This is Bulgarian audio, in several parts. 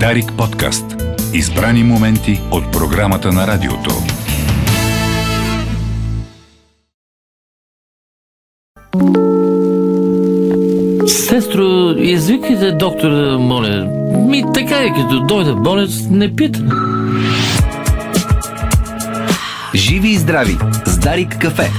Дарик подкаст. Избрани моменти от програмата на радиото. Сестро, извикайте доктора, моля. Ми така е, като дойде болец, не пита. Живи и здрави с Дарик кафе.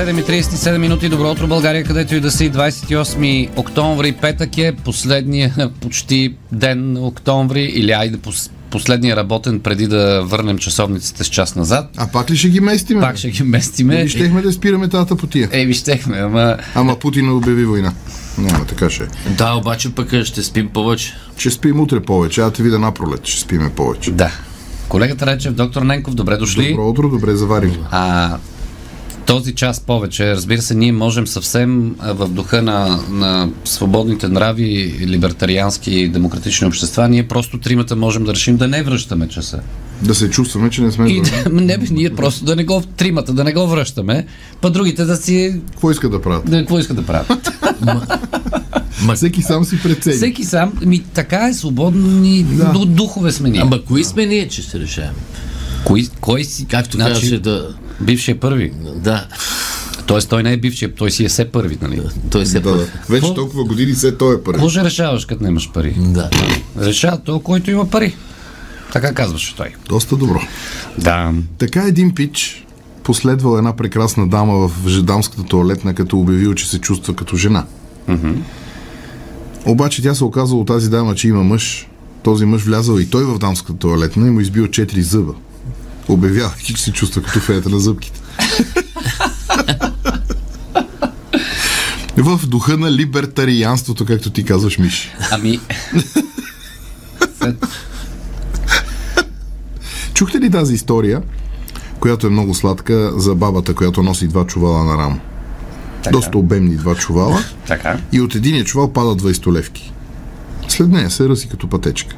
Седем и 37 минути. Добро утро, България, където и да си. 28 октомври, петък е последния почти ден на октомври или айде пос- последния работен преди да върнем часовниците с час назад. А пак ли ще ги местиме? Пак ще ги местиме. Или щехме да спираме тази потия? Е, ви щехме, ама Ама Путин обяви война. Няма, така ще е. Да, обаче пък ще спим повече. Ще спим утре повече, а те видя напролет, ще спиме повече. да. Колегата Речев, доктор Ненков, добре дошли. Добро утро, добре заварили. А, този час повече, разбира се, ние можем съвсем в духа на, на свободните нрави, либертариански и демократични общества, ние просто тримата можем да решим да не връщаме часа. Да се чувстваме, че не сме И да, не, ние просто да не го, тримата да не го връщаме, па другите да си, Какво иска да правят? да, какво искат да правят. Всеки сам си прецени. Всеки сам, ми така е, свободни да. духове сме ние. Ама кои сме ние, че се решаваме? Кой, кой си, Както значи, казваше да... бившия първи. Да, Тоест той не е бившия, той си е все първи, нали? той се Да, да. Вече толкова години все той е първи. Какво ще решаваш, като нямаш пари? Да. Решава то, който има пари. Така казваше той. Доста добро. Да. Така един пич последвал една прекрасна дама в жедамската туалетна, като обявил, че се чувства като жена. Обаче тя се оказала от тази дама, че има мъж. Този мъж влязал и той в дамската туалетна и му избил четири зъба. Обявявайки, че се чувства като феята на зъбките. в духа на либертарианството, както ти казваш, Миш. Ами... Чухте ли тази история, която е много сладка, за бабата, която носи два чувала на рамо? Така. Доста обемни два чувала. Така. И от единия чувал падат 20 левки. След нея се ръси като пътечка.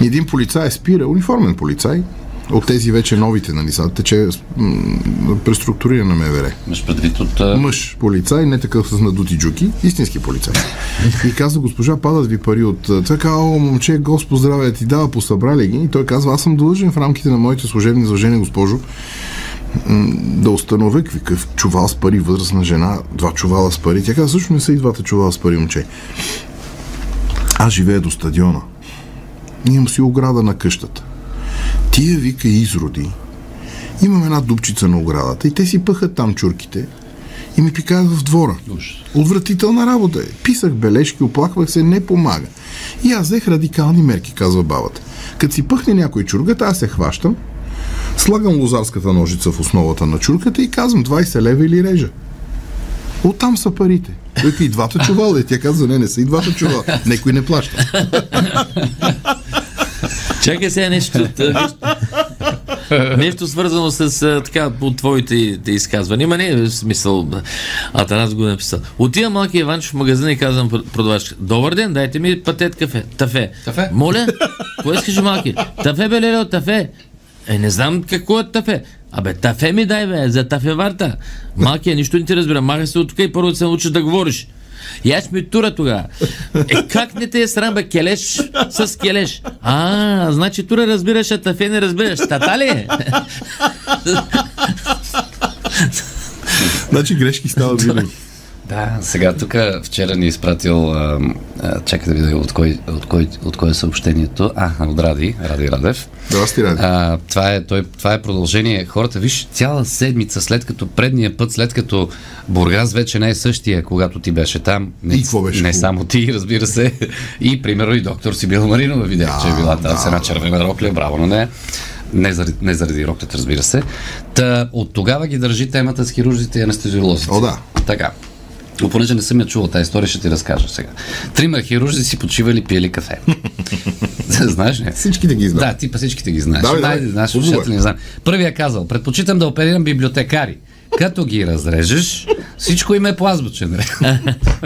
Един полицай спира, униформен полицай, от тези вече новите, нали, са, тече м- преструктуриране на МВР. Имаш предвид от... Мъж полицай, не такъв с надути джуки, истински полицай. И казва, госпожа, падат ви пари от... Той казва, о, момче, Господ здраве ти дава, посъбрали ги. И той казва, аз съм длъжен в рамките на моите служебни задължения, госпожо, да установя какъв чувал с пари, възрастна жена, два чувала с пари. Тя казва, също не са и двата чувала с пари, момче. Аз живея до стадиона. Имам си ограда на къщата. Тия, вика, изроди. Имам една дупчица на оградата и те си пъхат там чурките и ми пикаят в двора. Отвратителна работа е. Писах бележки, оплаквах се, не помага. И аз взех радикални мерки, казва бабата. Като си пъхне някой чургата, аз се хващам, слагам лозарската ножица в основата на чурката и казвам 20 лева или режа. Оттам са парите. Той и двата чувала. И тя казва, не, не са и двата чувала. Некой не плаща. Чакай сега нещо. нещо, свързано с а, така по твоите те изказвания. Има не е смисъл. Атанас го е написал. Отива малки Иванчев в магазина и казвам пр- продавачка. Добър ден, дайте ми патет кафе. Тафе. Тафе? Моля? Кое искаш малки? Тафе бе, леле, тафе. Е, не знам какво е тафе. Абе, тафе ми дай, бе, за тафеварта. Малкия, нищо не ти разбира. Махай се от тук и първо да се научиш да говориш. И аз ми тура тогава. Е, как не те е срам, бе, келеш с келеш? А, значи тура разбираш, а тафе не разбираш. Тата ли? Значи грешки стават винаги. Да, сега тук вчера ни е изпратил, а, а, чакай да видя от кой, от, кой, от кой е съобщението. А, от Ради, Ради Радев. Здрасти, Ради. А, това, е, той, това е продължение. Хората, виж, цяла седмица, след като предния път, след като Бургас вече не е същия, когато ти беше там. Не, И какво беше Не хубаво? само ти, разбира се. И, примерно, и доктор Сибил Маринова видях, че е била тази с една червена рокля. Браво на нея. Не заради, не заради роклята, разбира се. Та, от тогава ги държи темата с хирурзите и анестезиолозите. О, да. Така. Но понеже не съм я чувал тази история, ще ти разкажа сега. Трима хирурзи си почивали, пиели кафе. Знаеш ли? Всички да ги знаят. Да, ти всичките ги знаеш. Давай, давай. Знаеш, е. не знам. Първия казал, предпочитам да оперирам библиотекари. Като ги разрежеш, всичко им е по азбучен ред.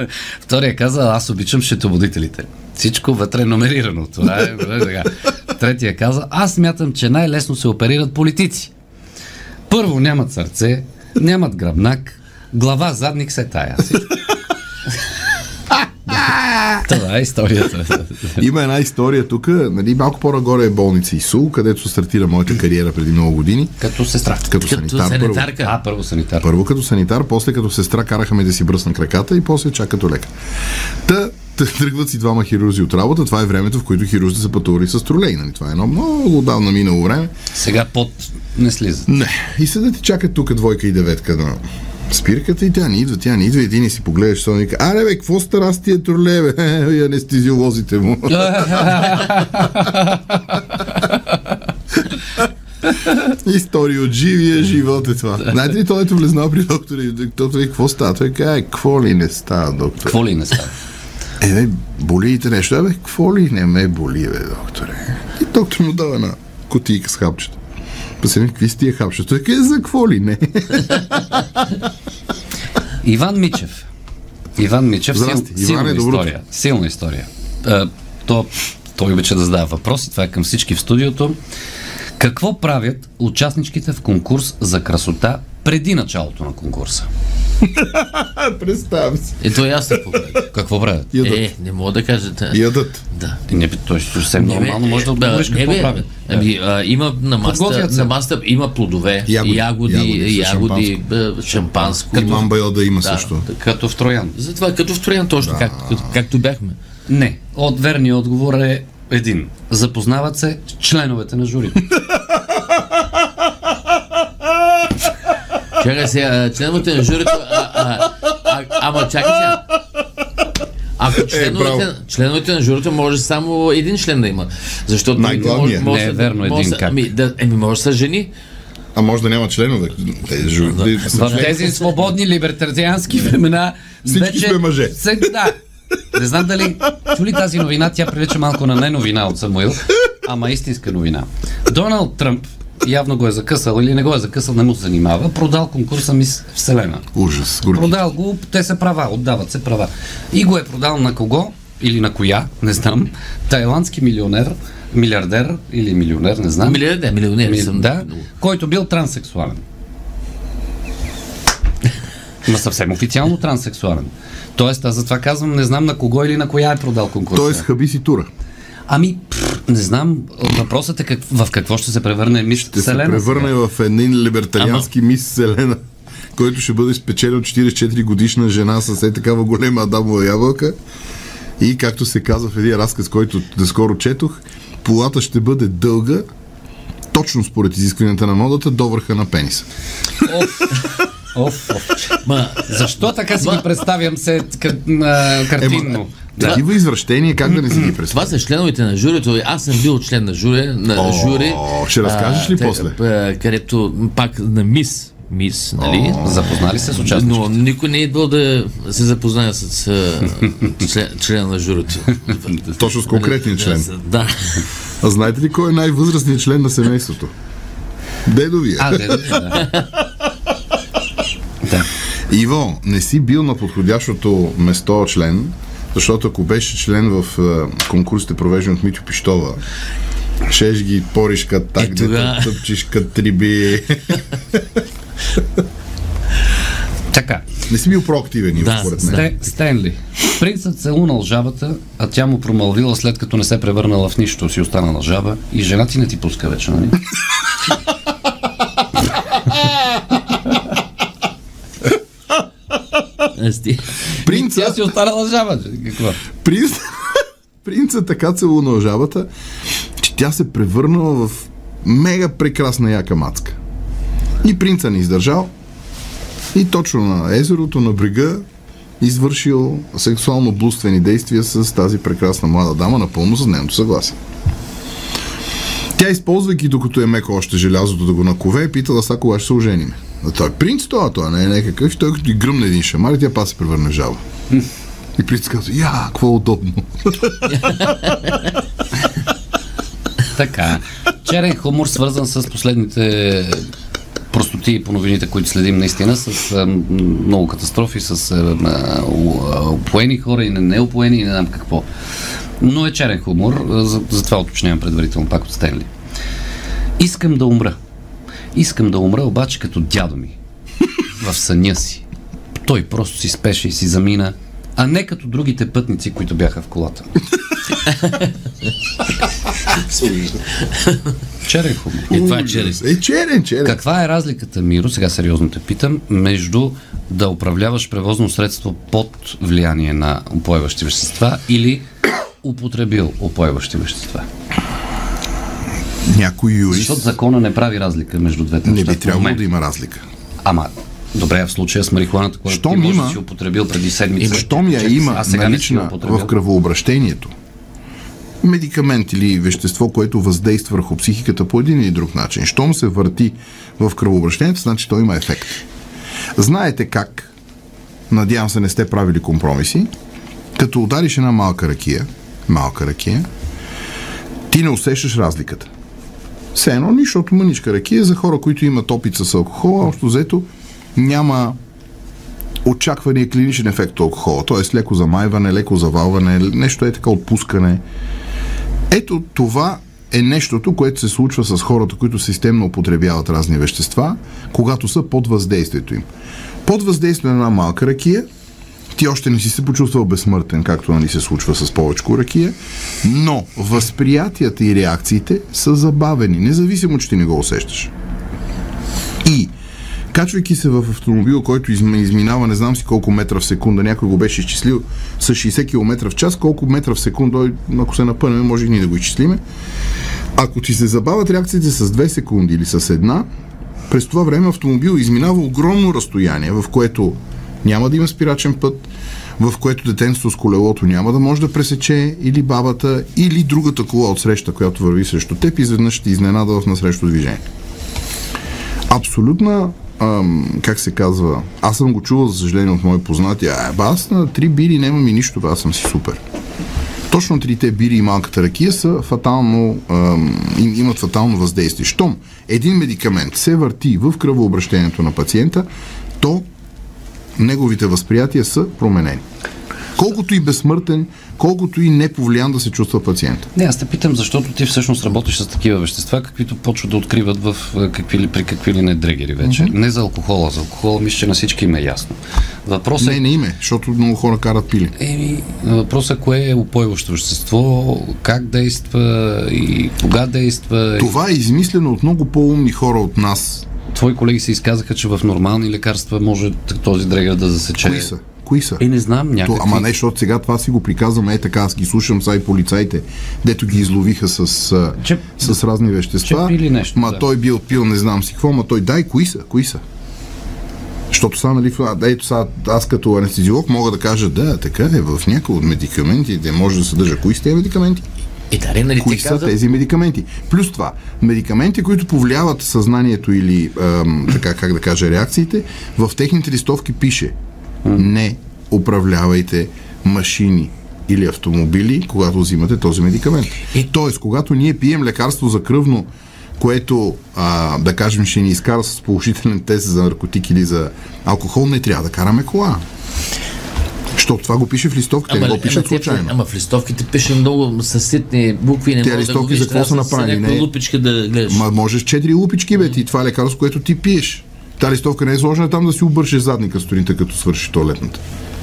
Втория казал, аз обичам счетоводителите. Всичко вътре е номерирано. Това е, е така. Третия казал, аз смятам, че най-лесно се оперират политици. Първо, нямат сърце, нямат гръбнак, Глава задник се тая. Това е историята. Има една история тук, нали, малко по-нагоре е болница ИСУ, където стартира моята кариера преди много години. Като сестра. Като, Като санитар. Първо, санитарка. А, първо санитар. първо като санитар, после като сестра карахаме да си бръсна краката и после чак като лекар. Та, тръгват си двама хирурзи от работа. Това е времето, в което хирурзите са пътували с тролей. Нали? Това е едно много отдавна минало време. Сега под не слизат. Не. И седат и чакат тук двойка и деветка на спирката и тя не идва, тя не идва. Един и си погледаш, той вика, аре бе, какво стара с тия троле, бе? И анестезиолозите му. История от живия живот е това. Знаете ли, той ето влезнал при доктора и доктор вика, какво става? Той казва, какво ли не става, доктор? Какво ли не става? Е, бе, болите нещо. Е, бе, какво ли не ме боли, бе, докторе? И доктор му дава една кутийка с хапчета. Пасен, какви с тия хапчета? Той казва, за какво ли не? Иван Мичев. Иван Мичев, сил, силна е история. Силна история. А, то, той обича да задава въпроси, това е към всички в студиото. Какво правят участничките в конкурс за красота преди началото на конкурса? Представям си. Ето и аз се погледам. Какво правят? Ядат. Е, не мога да кажа. Да. Ядат. да. Не, той съвсем Не, бе, нормално може да е, отговориш не, какво правят. Ами, а, има на маста, на маста има плодове, Ягоди. ягоди, ягоди, с бе, шампанско. Като мамба да има Да. също. Като в Троян. Затова като в Троян точно, как, като, както бяхме. Не. От верния отговор е един. Запознават се членовете на журито. Чакай сега, членовете на журито, а, а, а, ама чакай сега. Ако членовете, браво. членовете на журито може само един член да има. Защото Най-главният. Не е верно, може един да- как? Ами, да, еми, може да са жени. А може да няма членове. Те, жу... да. В тези свободни либертариански времена Всички сме мъже. Се, да. Не знам дали чули тази новина, тя прилича малко на не новина от Самуил, ама истинска новина. Доналд Тръмп явно го е закъсал или не го е закъсал, не му се занимава, продал конкурса Мис Вселена. Ужас. Горки. Продал го, те са права, отдават се права. И го е продал на кого? Или на коя? Не знам. Тайландски милионер, милиардер или милионер, не знам. Милиардер, милионер Ми, съм. да, който бил транссексуален. Ма съвсем официално транссексуален. Тоест, аз затова казвам, не знам на кого или на коя е продал конкурса. Тоест, хаби си тура. Ами, не знам. Въпросът е как, в какво ще се превърне мис Ще Вселена. се превърне сега. в един либертариански мис Селена, който ще бъде спечелил 44 годишна жена с е такава голема адамова ябълка. И както се казва в един разказ, който наскоро четох, полата ще бъде дълга, точно според изискванията на модата, до върха на пениса. Оф, оф. Ма, Защо така си ги представям се картинно? Да. Такива извращения, как да не си ги това представя? са членовете на журито. Аз съм бил член на жури. На О, жури ще разкажеш ли те- после? а, където пак на мис. Мис, нали? Запознали се с участниците? Но никой не е идвал да се запознае с а, член, член на журито. Точно с конкретния член. Да. А знаете ли кой е най-възрастният член на семейството? Дедовия. А, да, да. да. Иво, не си бил на подходящото место член, защото ако беше член в е, конкурсите, провеждани от Митю Пищова, шеш ги пориш кът так, Е, тога- тъпчиш кът триби. Така. Не си бил проактивен, Да, според мен. Сте, Стенли. Принцът се лунал жабата, а тя му промълвила след като не се превърнала в нищо, си останала жаба и жена ти не ти пуска вече, нали? Асти. Принца, Тя си останала жаба. Какво? принц, принца така целунал жабата, че тя се превърнала в мега прекрасна яка мацка. И принца не издържал и точно на езерото, на брега, извършил сексуално блудствени действия с тази прекрасна млада дама, напълно с нейното съгласие. Тя, използвайки докато е меко още желязото да го накове, е питала са кога ще се ожениме. А той е принц това, той не е някакъв. Той като и гръмне един шамар, и тя па се превърне в жаба. И принц казва, я, какво удобно. Така. Черен хумор, свързан с последните простоти по новините, които следим наистина, с много катастрофи, с опоени хора и не- неопоени и не знам какво. Но е черен хумор, а, за- затова уточнявам предварително пак от Стенли. Искам да умра. Искам да умра обаче като дядо ми. В съня си. Той просто си спеше и си замина, а не като другите пътници, които бяха в колата. Черен хумор. И това е черес. Е, черен, черен. Каква е разликата, Миро, сега сериозно те питам, между да управляваш превозно средство под влияние на упойващи вещества или употребил упойващи вещества? Някой юрист Защото закона не прави разлика между двете не неща. би в трябвало да има разлика. Ама, добре, в случая с марихуаната, която Щом ти може има- да си употребил преди седмица. Щом я чакай има а сега не налична в кръвообращението, медикамент или вещество, което въздейства върху психиката по един или друг начин, щом се върти в кръвообращението, значи той има ефект. Знаете как, надявам се не сте правили компромиси, като удариш една малка ракия, малка ракия, ти не усещаш разликата. Все едно, защото мъничка ракия за хора, които имат опит с алкохол, общо взето няма очаквания клиничен ефект от алкохола, т.е. леко замайване, леко завалване, нещо е така отпускане. Ето това е нещото, което се случва с хората, които системно употребяват разни вещества, когато са под въздействието им. Под въздействие на една малка ракия, ти още не си се почувствал безсмъртен, както нали се случва с повечко ракия, но възприятията и реакциите са забавени, независимо, че ти не го усещаш. И качвайки се в автомобил, който изм- изминава не знам си колко метра в секунда, някой го беше изчислил с 60 км в час, колко метра в секунда, ако се напънем, може и ние да го изчислиме. Ако ти се забавят реакциите с 2 секунди или с една, през това време автомобил изминава огромно разстояние, в което няма да има спирачен път, в което детенство с колелото няма да може да пресече или бабата, или другата кола от среща, която върви срещу теб, изведнъж ще изненада в насрещу движение абсолютна, ам, как се казва, аз съм го чувал, за съжаление, от мои познати, а, ба, аз на три бири нямам и нищо, аз съм си супер. Точно трите бири и малката ракия са фатално, ам, им, имат фатално въздействие. Щом един медикамент се върти в кръвообращението на пациента, то неговите възприятия са променени. Колкото и безсмъртен, колкото и неповлиян да се чувства пациент. Не, аз те питам, защото ти всъщност работиш с такива вещества, каквито почват да откриват в какви ли, при какви ли не дрегери вече. Не за алкохола. За алкохола мисля, че на всички им е ясно. Въпросът Не, е, не име, защото много хора карат пили. Еми, въпросът е кое е упойващо вещество, как действа и кога действа. Това е измислено от много по-умни хора от нас. Твои колеги се изказаха, че в нормални лекарства може този дрегер да засече. Кои са? Кои са? Е, не знам, То, някакви. ама не, защото сега това си го приказваме, е така, аз ги слушам са и полицаите, дето ги изловиха с, а, Че- с разни вещества. че пили нещо, Ма да. той бил пил не знам си какво, ма той дай, кои са? Кои са? Защото са, нали, ето сега, аз като анестезиолог мога да кажа, да, така е, в някои от медикаментите може да съдържа. Кои са тези медикаменти? И даре, нали Кои са каза, тези медикаменти? Плюс това, медикаменти, които повлияват съзнанието или, ам, така как да кажа, реакциите, в техните листовки пише не управлявайте машини или автомобили, когато взимате този медикамент. И- Тоест, когато ние пием лекарство за кръвно, което, а, да кажем, ще ни изкара с положителен тест за наркотик или за алкохол, не трябва да караме кола. Защото това го пише в листовката, не го пишат те- случайно. ама в листовките пише много съситни букви, не Те мога да го листовки видиш, за какво са направени? Не. лупичка да гледаш. Ма можеш 4 лупички, бе, ти това е лекарство, което ти пиеш. Та листовка не е сложена там да си обършеш задника сутринта, като свършиш туалетната.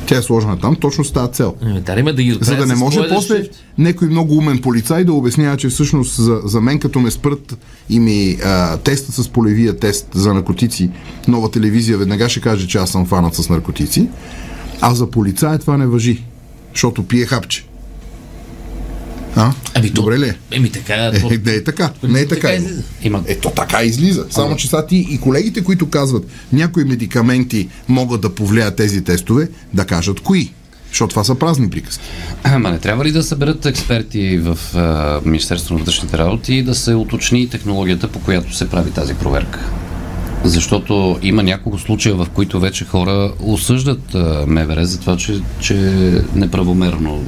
Тя е сложена там точно с тази цел. Ами, ме да ги За да не може после някой много умен полицай да обяснява, че всъщност за, за мен като ме спрат и ми а, тестът с полевия тест за наркотици, нова телевизия веднага ще каже, че аз съм фанат с наркотици, а за полицая това не въжи, защото пие хапче. А? Ами, то- Добре ли е? Еми така, то- Е, не е така. Не е така. Така излиза. Има Ето така излиза. Само, че са ти и колегите, които казват някои медикаменти могат да повлияят тези тестове, да кажат кои. Защото това са празни приказки. Ама не трябва ли да съберат експерти в а, Министерството на вътрешните работи и да се уточни технологията, по която се прави тази проверка? Защото има няколко случая, в които вече хора осъждат МВР за това, че, че неправомерно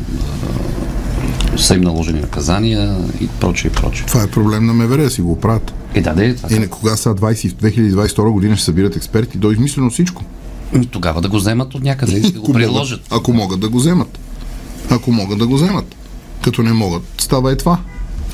са им наложени наказания и прочее и прочее. Това е проблем на МВР да си го правят. И да, да, това И на кога са 20, 2022 година ще събират експерти, до измислено всичко. Ами Тогава да го вземат от някъде и да го приложат. Могат, ако могат да го вземат. Ако могат да го вземат. Като не могат, става е това.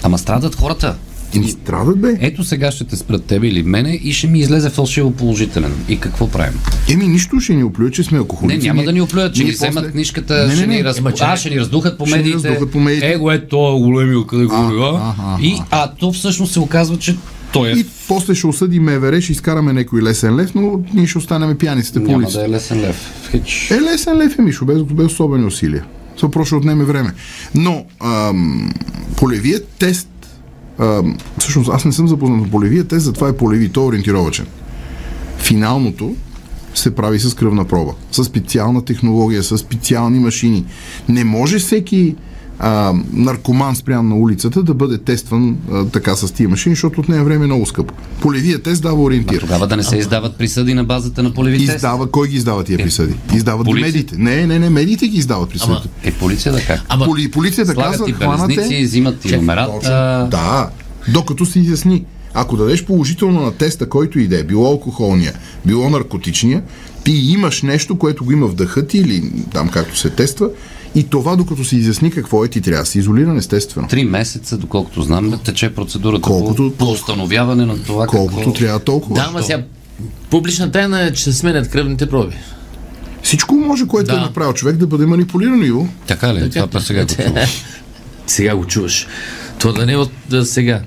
Ама страдат хората. Еми, страдат бе. Ето сега ще те спрат тебе или мене и ще ми излезе фалшиво положителен. И какво правим? Еми, нищо ще ни оплюят, че сме Не, алкохолици. няма Ние- да ни оплюят, че ни вземат после- книжката, Не, ще, не, не. ни раз... Ема, че- а, ще ни раздухат по Ще медиите. по медиите. Его е то големи къде а, И, а то всъщност се оказва, че той е... И после ще осъди МВР, ще изкараме някой лесен лев, но ние ще останем пияниците по Няма улицата. да е лесен лев. Хич. Е, лесен лев е, Мишо, без, без особени усилия. Това просто ще отнеме време. Но ам, полевият тест, ам, всъщност аз не съм запознат с полевия тест, затова е полеви, той е ориентировачен. Финалното се прави с кръвна проба, с специална технология, с специални машини. Не може всеки а, наркоман спрян на улицата да бъде тестван а, така с тия машини, защото отнеме време много скъпо. Полевия тест дава ориентир. Тогава да не се издават присъди на базата на полеви тест. Издава, кой ги издава тия присъди? Издават ги полиция. медиите. Не, не, не, медиите ги издават присъдите. Е, полиция да как? Ама, Поли, полицията казва, хванате... взимат ти номерата. Да, докато се изясни. Ако дадеш положително на теста, който и да е, било алкохолния, било наркотичния, ти имаш нещо, което го има в дъха ти или там както се тества, и това докато се изясни какво е, ти трябва да си изолиран естествено. Три месеца, доколкото знам, тече процедурата Колкото- по, по установяване на това Колкото какво... трябва толкова. да, ама сега публична тайна е, че се сменят кръвните проби. Всичко може, което Да. е направил човек да бъде манипулирано, Иво. Така ли? Това па сега го чувам. Сега го чуваш. Това да не е от да, сега.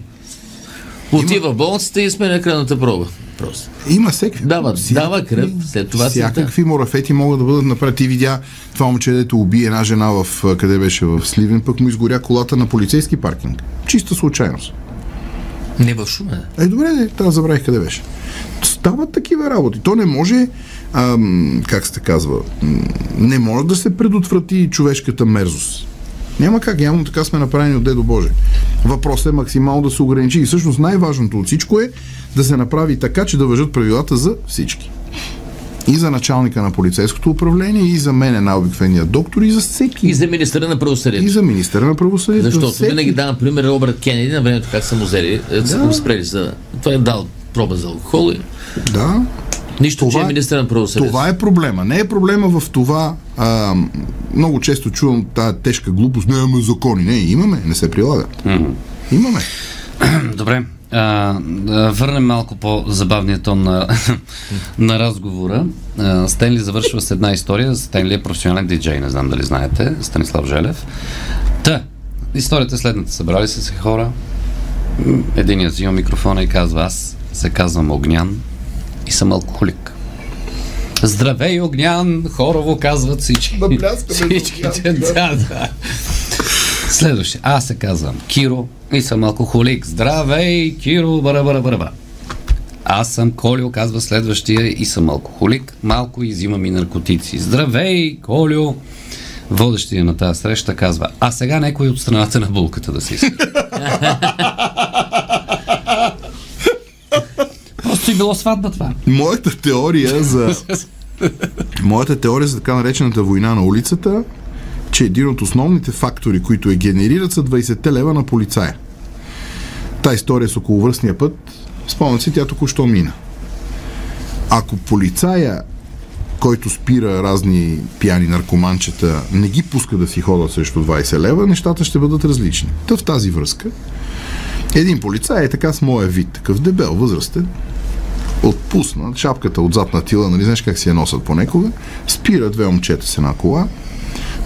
Отива в болницата и сменя кръвната проба. Просто. Има всеки. Дава, дава кръв, след това си Всякакви морафети могат да бъдат направени. Ти видя това момче, дето уби една жена в къде беше в Сливен, пък му изгоря колата на полицейски паркинг. Чиста случайност. Не в Шумен. Е, добре, не, трябва да забравих къде беше. Стават такива работи. То не може, ам, как се казва, не може да се предотврати човешката мерзост. Няма как, явно така сме направени от Дедо Боже. Въпросът е максимално да се ограничи. И всъщност най-важното от всичко е да се направи така, че да въжат правилата за всички. И за началника на полицейското управление, и за мен, най-обикновения доктор, и за всеки. И за министъра на И правосъдието. за министъра на правосъдието. за Защото всеки. винаги давам пример Робърт Кенеди на времето как са му взели, е, го спрели за... Той е дал проба за алкохол и Да, нищо, че Това е е- министър на правосъдието. Това е проблема. Не е проблема в това. А, много често чувам тази тежка глупост. Нямаме закони. Не, имаме. Не се прилага. Имаме. Добре. А, да върнем малко по-забавния тон на, на разговора. А, Стенли завършва с една история. Стенли е професионален диджей, не знам дали знаете. Станислав Желев. Та, историята е следната. Събрали са се хора. Единият взима микрофона и казва, аз се казвам Огнян и съм алкохолик. Здравей, Огнян! Хорово казват всички. Да пляскаме, Всичките, да, да. Следващия. Аз се казвам Киро и съм алкохолик. Здравей, Киро, бара, бара, бара, бара. Аз съм Колио, казва следващия и съм алкохолик. Малко и взимам и наркотици. Здравей, Колио! Водещия на тази среща казва, а сега някой от страната на булката да се иска. Просто и било сватба това. Моята теория за. Моята теория за така наречената война на улицата, че един от основните фактори, които я генерират, са 20 лева на полицая. Та история с околовръстния път, спомнят си, тя току-що мина. Ако полицая, който спира разни пияни наркоманчета, не ги пуска да си ходят срещу 20 лева, нещата ще бъдат различни. Та в тази връзка, един полицай е така с моя вид, такъв дебел, възрастен, отпусна шапката отзад на тила, нали знаеш как си я носят понекога, спира две момчета с една кола,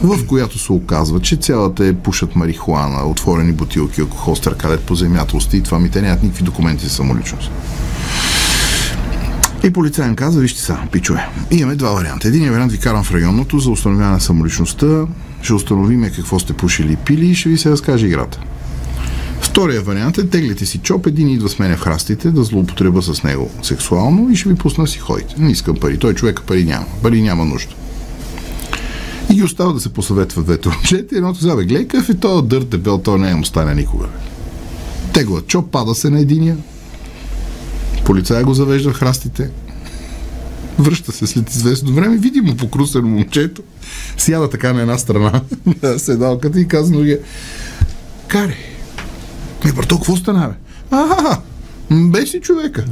в която се оказва, че цялата е пушат марихуана, отворени бутилки, алкохол, стъркалет по земята, усти и това ми те нямат никакви документи за самоличност. И полицаем каза, вижте са, пичове, имаме два варианта. Един вариант ви карам в районното за установяване на самоличността, ще установиме какво сте пушили и пили и ще ви се разкаже играта. Втория вариант е теглите си чоп, един идва с мене в храстите, да злоупотреба с него сексуално и ще ви пусна си ходите. Не искам пари. Той човека пари няма. Пари няма нужда. И ги остава да се посъветва двете момчета. Едното казва, гледай какъв е този дърт дебел, той не му стане никога. бе». Тегла чоп, пада се на единия. Полицая го завежда в храстите. Връща се след известно време, види му покрусено момчето. Сяда така на една страна на седалката и казва другия, Каре, ми, брато, какво стана, бе? А, беше човека.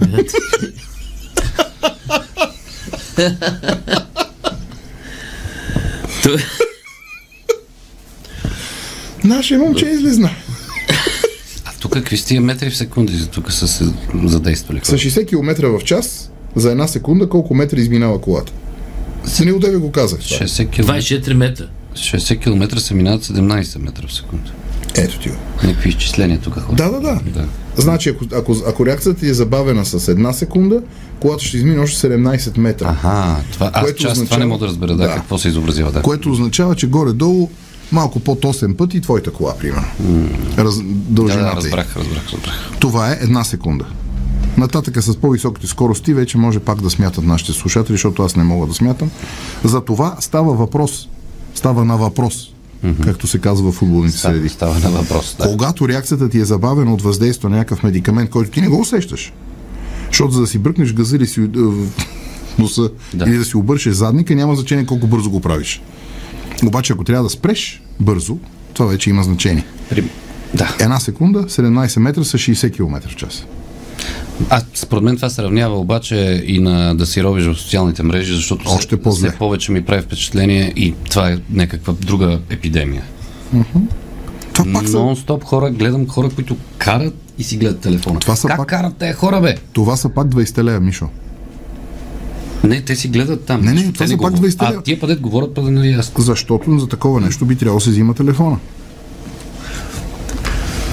Нашия момче излезна. А тук какви с тия метри в секунди тук са се задействали? С 60 км в час за една секунда колко метра изминава колата. Санил Деве го казах. това. 60 км, 24 метра. 60 км се минават 17 метра в секунда. Ето ти го. Някакви изчисления тук. Да, да, да. Да. Значи, ако, ако, ако реакцията ти е забавена с една секунда, колата ще измине още 17 метра. Аха, това, аз, Което аз това означава- не мога да разбера, да, Да. какво се изобразява. Да. Което означава, че горе-долу малко под 8 пъти твоята кола, примерно. Раз, Да, дължината да, й. разбрах, разбрах, разбрах. Това е една секунда. Нататъка с по-високите скорости вече може пак да смятат нашите слушатели, защото аз не мога да смятам. За това става въпрос. Става на въпрос, както се казва в футболните Става, среди. става на въпрос. Да. Когато реакцията ти е забавена от въздействие на някакъв медикамент, който ти не го усещаш. Защото за да си бръкнеш газа или си, е, носа Да. или да си обършеш задника, няма значение колко бързо го правиш. Обаче, ако трябва да спреш бързо, това вече има значение. При... Да. Една секунда, 17 метра са 60 км в час. А според мен това се равнява обаче и на да си робиш в социалните мрежи, защото Още все, все повече ми прави впечатление и това е някаква друга епидемия. Това пак са, Нон-стоп хора, гледам хора, които карат и си гледат телефона. Това са как пак- карат те хора, бе? това са пак 20 лея, Мишо. Не, те си гледат там. Не, не, това са пак говорят. 20 лева. А тия пъдет говорят, па да нали аз. Защото за такова нещо би трябвало да се взима телефона.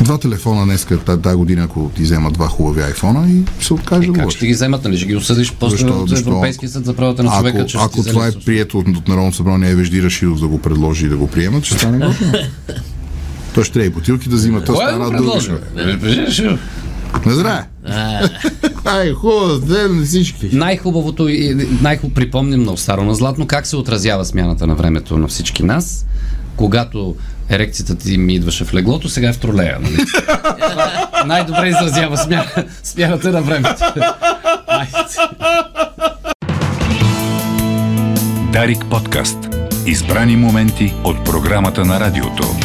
Два телефона днес, тази година, ако ти вземат два хубави айфона и се откаже да Как ще ги вземат, нали? Ще ги осъдиш после Защо? от? Европейския съд за правата на човека, Ако, че ако това е прието от, от Народното събрание Евежди Рашидов да го предложи и да го приемат, ще стане готино. Той ще трябва и бутилки да взима. Той е стана го дълго. Не знае. Ай, хубаво, ден всички. Най-хубавото и най-хубаво припомним на Старо на Златно как се отразява смяната на времето на всички нас, когато ерекцията ти ми идваше в леглото, сега е в тролея. Нали? Най-добре изразява смя... смяната на времето. Дарик подкаст. Избрани моменти от програмата на радиото.